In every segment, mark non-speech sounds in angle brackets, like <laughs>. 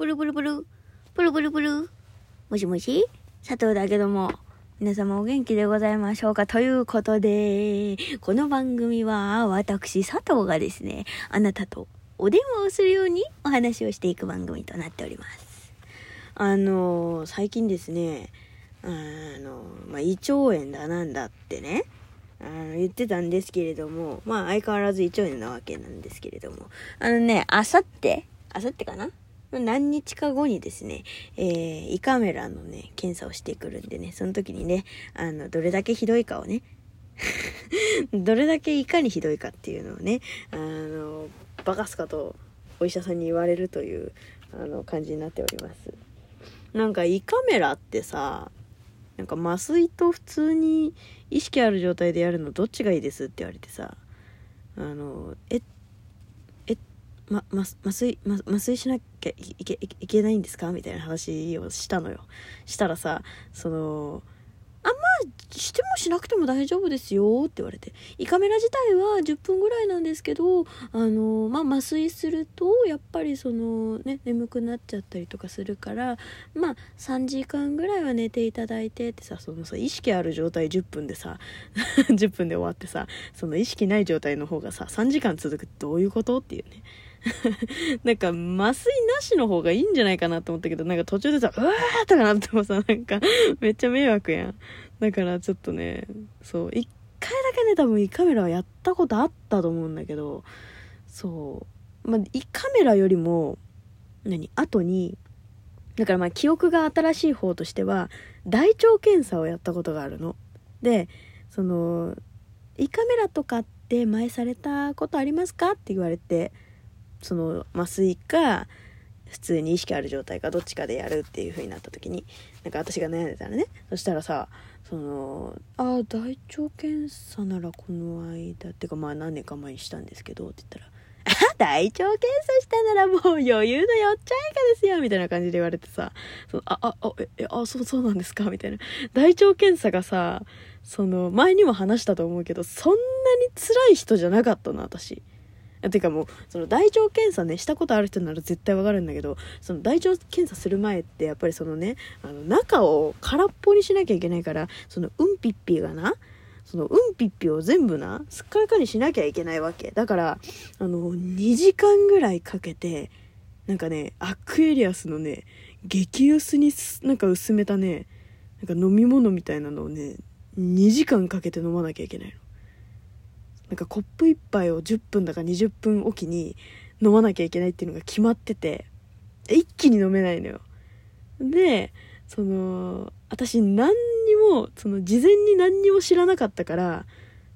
ブルブルブル、ブルブルブル。もしもし。佐藤だけども、皆様お元気でございましょうか。ということで、この番組は私佐藤がですね、あなたとお電話をするようにお話をしていく番組となっております。あの、最近ですね、あの、まあ、胃腸炎だなんだってね、あの言ってたんですけれども、まあ相変わらず胃腸炎なわけなんですけれども、あのね、あさって、あさってかな何日か後にですね、えー、胃カメラのね、検査をしてくるんでね、その時にね、あの、どれだけひどいかをね、<laughs> どれだけいかにひどいかっていうのをね、あの、バカすかとお医者さんに言われるという、あの、感じになっております。なんか胃カメラってさ、なんか麻酔と普通に意識ある状態でやるのどっちがいいですって言われてさ、あの、え、ま、ま、麻酔、ま、麻酔しなきゃいけいけないんですか？みたいな話をしたのよ。したらさ、その、あんましてもしなくても大丈夫ですよって言われて。胃カメラ自体は10分ぐらいなんですけど、あの、まあ、麻酔すると、やっぱりそのね、眠くなっちゃったりとかするから、まあ、3時間ぐらいは寝ていただいてってさ、そのさ、意識ある状態10分でさ、<laughs> 10分で終わってさ、その意識ない状態の方がさ、3時間続くってどういうこと？っていうね。<laughs> なんか、麻酔なしの方がいいんじゃないかなと思ったけど、なんか途中でさ、うわーとかなってもさ、なんか、めっちゃ迷惑やん。だからちょっとね、そう、一回だけね、多分胃カメラはやったことあったと思うんだけど、そう、まあ、胃カメラよりも、何後に、だからまあ記憶が新しい方としては、大腸検査をやったことがあるの。で、その、胃カメラとかって前されたことありますかって言われて、その麻酔か普通に意識ある状態かどっちかでやるっていう風になった時になんか私が悩んでたらね。そしたらさその「ああ大腸検査ならこの間」っていうかまあ何年か前にしたんですけどって言ったら「あ大腸検査したならもう余裕のよっちゃいかですよ」みたいな感じで言われてさ「そのあああえあそうそうなんですか」みたいな。大腸検査がさその前にも話したと思うけどそんなに辛い人じゃなかったの私。てかもうその大腸検査ねしたことある人なら絶対わかるんだけどその大腸検査する前ってやっぱりそのねあの中を空っぽにしなきゃいけないからそのうんぴっぴがなそのうんぴっぴを全部なすっからかにしなきゃいけないわけ。だからあの2時間ぐらいかけてなんかねアクエリアスのね激薄にすなんか薄めたねなんか飲み物みたいなのをね2時間かけて飲まなきゃいけないの。なんかコップ1杯を10分だか20分おきに飲まなきゃいけないっていうのが決まってて、一気に飲めないのよ。で、その、私何にも、その事前に何にも知らなかったから、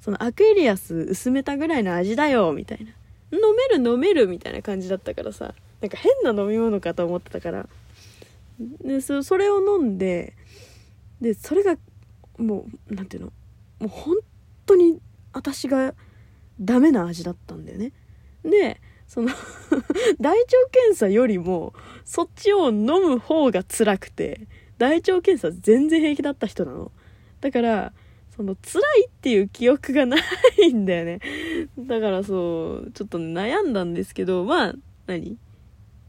そのアクエリアス薄めたぐらいの味だよ、みたいな。飲める飲めるみたいな感じだったからさ、なんか変な飲み物かと思ってたから。で、そそれを飲んで、で、それが、もう、なんていうの、もう本当に私がダメな味だったんだよね。で、その <laughs> 大腸検査よりも、そっちを飲む方が辛くて、大腸検査全然平気だった人なの。だから、その辛いっていう記憶がないんだよね。だからそう、ちょっと悩んだんですけど、まあ、何？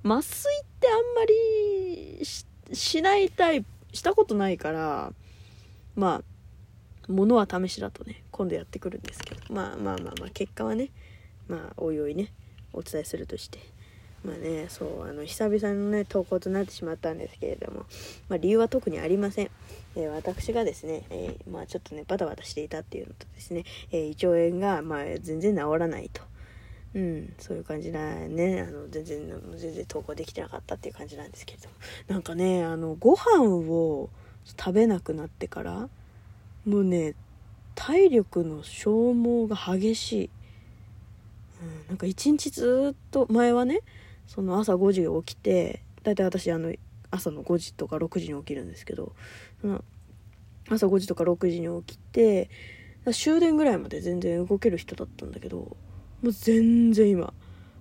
麻酔ってあんまりしないタイプ、したことないから、まあ、ものは試しだとね今度やってくるんですけどまあまあまあまあ結果はねまあおいおいねお伝えするとしてまあねそうあの久々のね投稿となってしまったんですけれども、まあ、理由は特にありません、えー、私がですね、えー、まあちょっとねバタバタしていたっていうのとですね、えー、胃腸炎がまあ全然治らないとうん、そういう感じだね。あの、全然、全然投稿できてなかったっていう感じなんですけれども。なんかね、あの、ご飯を食べなくなってから、もうね体力の消耗が激しい、うん、なんか一日ずっと前はねその朝5時起きて大体私あの朝の5時とか6時に起きるんですけどその朝5時とか6時に起きて終電ぐらいまで全然動ける人だったんだけどもう全然今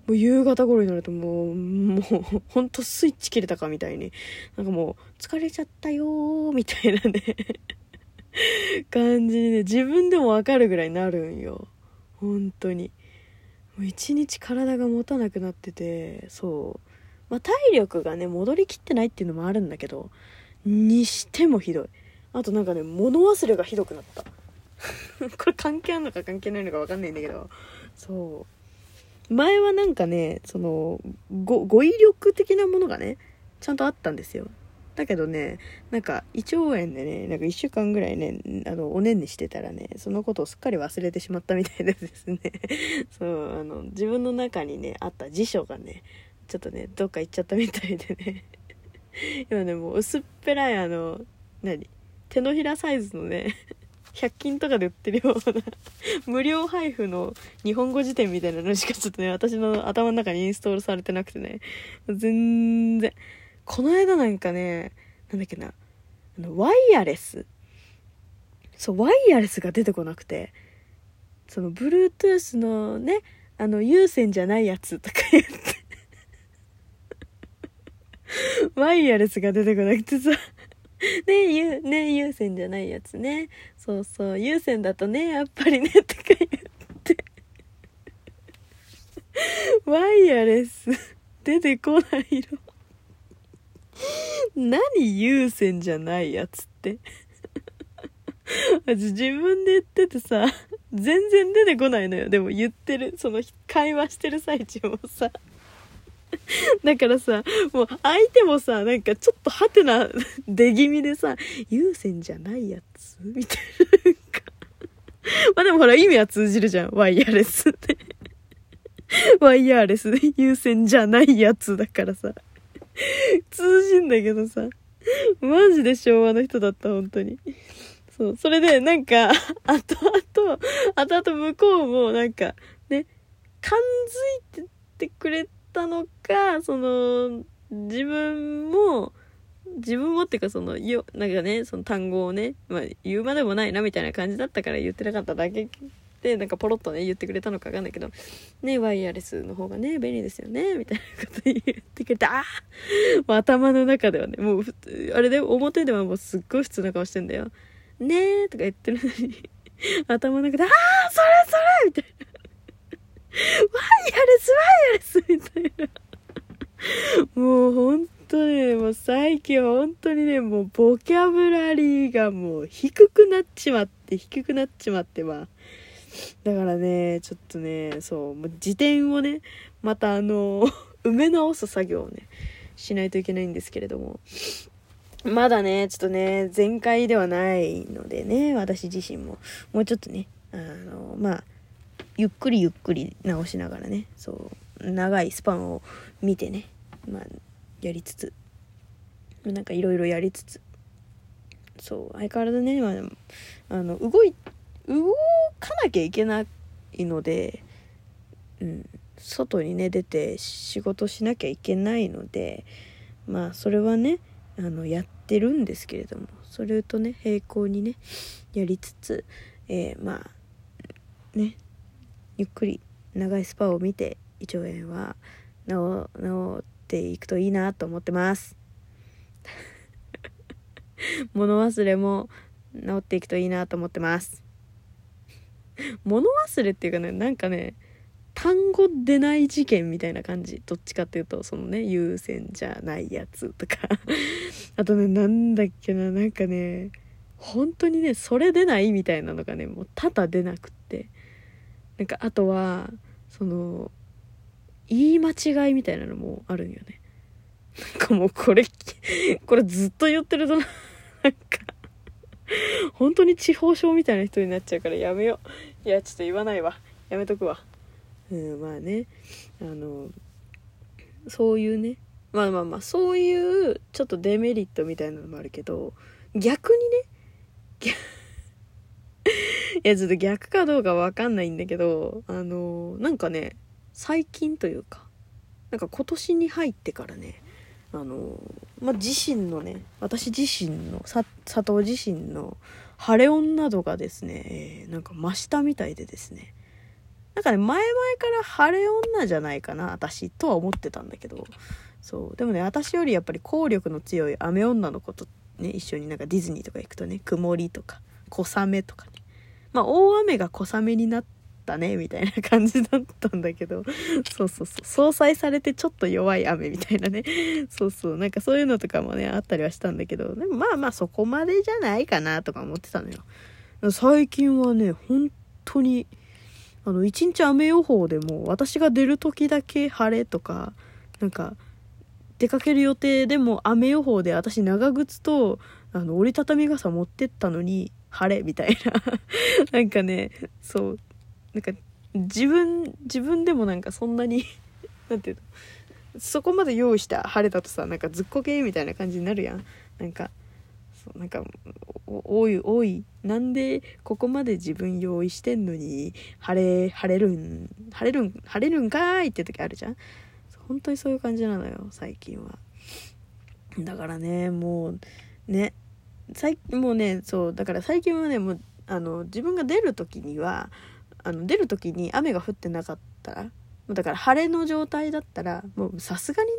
もう夕方頃になるともう、もう、ほんとスイッチ切れたかみたいに、なんかもう、疲れちゃったよー、みたいなね。<laughs> 感じにね、自分でもわかるぐらいになるんよ。本当に。もう一日体が持たなくなってて、そうまあ、体力がね、戻りきってないっていうのもあるんだけど、にしてもひどい。あとなんかね、物忘れがひどくなった。<laughs> これ関係あるのか関係ないのかわかんないんだけど、そう。前はなんかね、その、語彙力的なものがね、ちゃんとあったんですよ。だけどね、なんか、胃腸炎でね、なんか1週間ぐらいね、あの、おねんにしてたらね、そのことをすっかり忘れてしまったみたいでですね、<laughs> そう、あの、自分の中にね、あった辞書がね、ちょっとね、どっか行っちゃったみたいでね、<laughs> 今ね、もう薄っぺらいあの、何手のひらサイズのね、100均とかで売ってるような無料配布の日本語辞典みたいなのしかちょっとね、私の頭の中にインストールされてなくてね、全然、この間なんかね、なんだっけな、あの、ワイヤレス。そう、ワイヤレスが出てこなくて、その、Bluetooth のね、あの、有線じゃないやつとか言ってワイヤレスが出てこなくてさねゆ、ね有線じゃないやつね。そうそう、有線だとね、やっぱりね、とか言ってワイヤレス、<laughs> 出てこないの何優先じゃないやつって私自分で言っててさ、全然出てこないのよ。でも言ってる、その会話してる最中もさ。だからさ、もう相手もさ、なんかちょっとハテな出気味でさ、優先じゃないやつみたいな。まあでもほら意味は通じるじゃん。ワイヤレスって。ワイヤレスで優先じゃないやつだからさ。<laughs> 通じんだけどさ。マジで昭和の人だった、本当に。そう。それで、なんか、<laughs> 後々、後々向こうも、なんか、ね、感づいててくれたのか、その、自分も、自分もっていうかその、よ、なんかね、その単語をね、まあ言うまでもないなみたいな感じだったから言ってなかっただけで、なんかポロッとね、言ってくれたのかわかんないけど、ね、ワイヤレスの方がね、便利ですよね、みたいなこと言ってくれて、ああ頭の中ではね、もう、あれで、表ではもうすっごい普通な顔してんだよ。ねーとか言ってるのに、頭の中で、ああそれそれみたいな。ワイヤレスワイヤレスみたいな。もう本当ね、もう最近本当にね、もうボキャブラリーがもう低くなっちまって、低くなっちまって、まあ。だからね、ちょっとね、そう、もう辞典をね、またあの、<laughs> 埋め直す作業をね、しないといけないんですけれども、まだね、ちょっとね、全開ではないのでね、私自身も、もうちょっとね、あの、まあ、ゆっくりゆっくり直しながらね、そう、長いスパンを見てね、まあ、やりつつ、なんかいろいろやりつつ、そう、相変わらずね、まあ、あの、動い動かなきゃいけないので、うん、外にね出て仕事しなきゃいけないのでまあそれはねあのやってるんですけれどもそれとね並行にねやりつつ、えー、まあねゆっくり長いスパを見て胃腸炎は治治っていくといいなと思ってます。<laughs> 物忘れも治っていくといいなと思ってます。<laughs> 物忘れっていうかねなんかね単語出ない事件みたいな感じ。どっちかっていうとそのね優先じゃないやつとか。<laughs> あとねなんだっけななんかね本当にねそれ出ないみたいなのがねもう多々出なくって。なんかあとはその言い間違いみたいなのもあるんよね。なんかもうこれ <laughs> これずっと言ってるとな。<laughs> 本当に地方症みたいな人になっちゃうからやめよう。いやちょっと言わないわ。やめとくわ。うんまあね。あのそういうね。まあまあまあそういうちょっとデメリットみたいなのもあるけど逆にね <laughs> いやちょっと逆かどうかわかんないんだけどあのなんかね最近というかなんか今年に入ってからねあの、まあ、自身のね、私自身の、佐藤自身の晴れ音などがですね、えー、なんか増したみたいでですね、なんかね、前々から晴れ女じゃないかな、私、とは思ってたんだけど、そう。でもね、私よりやっぱり効力の強い雨女の子とね、一緒になんかディズニーとか行くとね、曇りとか、小雨とかね。まあ、大雨が小雨になっったねみたいな感じだったんだけど。そうそうそう。相殺されてちょっと弱い雨みたいなね。そうそう。なんかそういうのとかもねあったりはしたんだけど。でもまあまあそこまでじゃないかなとか思ってたのよ。最近はね本当にあの一日雨予報でも私が出る時だけ晴れとかなんか出かける予定でも雨予報で私長靴とあの折りたたみ傘持ってったのに晴れみたいな。<laughs> なんかねそう。なんか自分自分でもなんかそんなに <laughs> なんていうの？そこまで用意した晴れだとさなんかずっこけみたいな感じになるやん。なんかそうなんかおいおい。なんでここまで自分用意してんのに晴れ晴れるん晴れるん晴れるんかーいって時あるじゃん。本当にそういう感じなのよ最近は。だからねもうね最もうねそうだから最近はねもうあの自分が出る時にはあの出る時に雨が降ってなかったらだから晴れの状態だったらもうさすがにね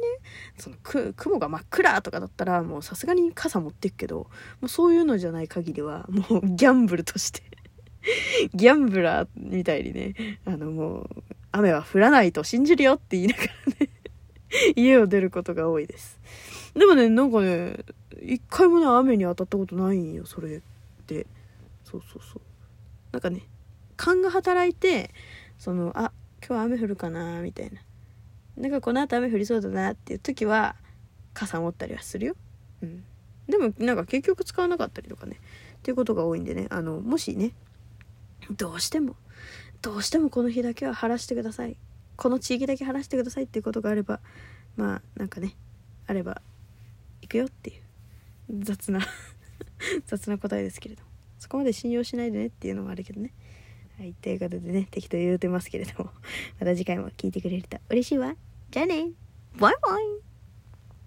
そのく雲が真っ暗とかだったらもうさすがに傘持ってくけどもうそういうのじゃない限りはもうギャンブルとして <laughs> ギャンブラーみたいにねあのもう雨は降らないと信じるよって言いながらね <laughs> 家を出ることが多いです。でもねなんかね一回もね雨に当たったことないんよそれって。そうそうそう。なんかね勘が働いてそのあ今日は雨降るかなみたいな。なんかこの後雨降りそうだなっていう時は傘持ったりはするよ。うん。でもなんか結局使わなかったりとかね。っていうことが多いんでね。あのもしねどうしてもどうしてもこの日だけは晴らしてください。この地域だけ晴らしてくださいっていうことがあればまあなんかねあれば行くよっていう雑な <laughs> 雑な答えですけれども。そこまで信用しないでねっていうのもあるけどね。はいということでね適当言うてますけれども。<laughs> また次回も聞いてくれると嬉しいわ。じゃあね。バイバイ。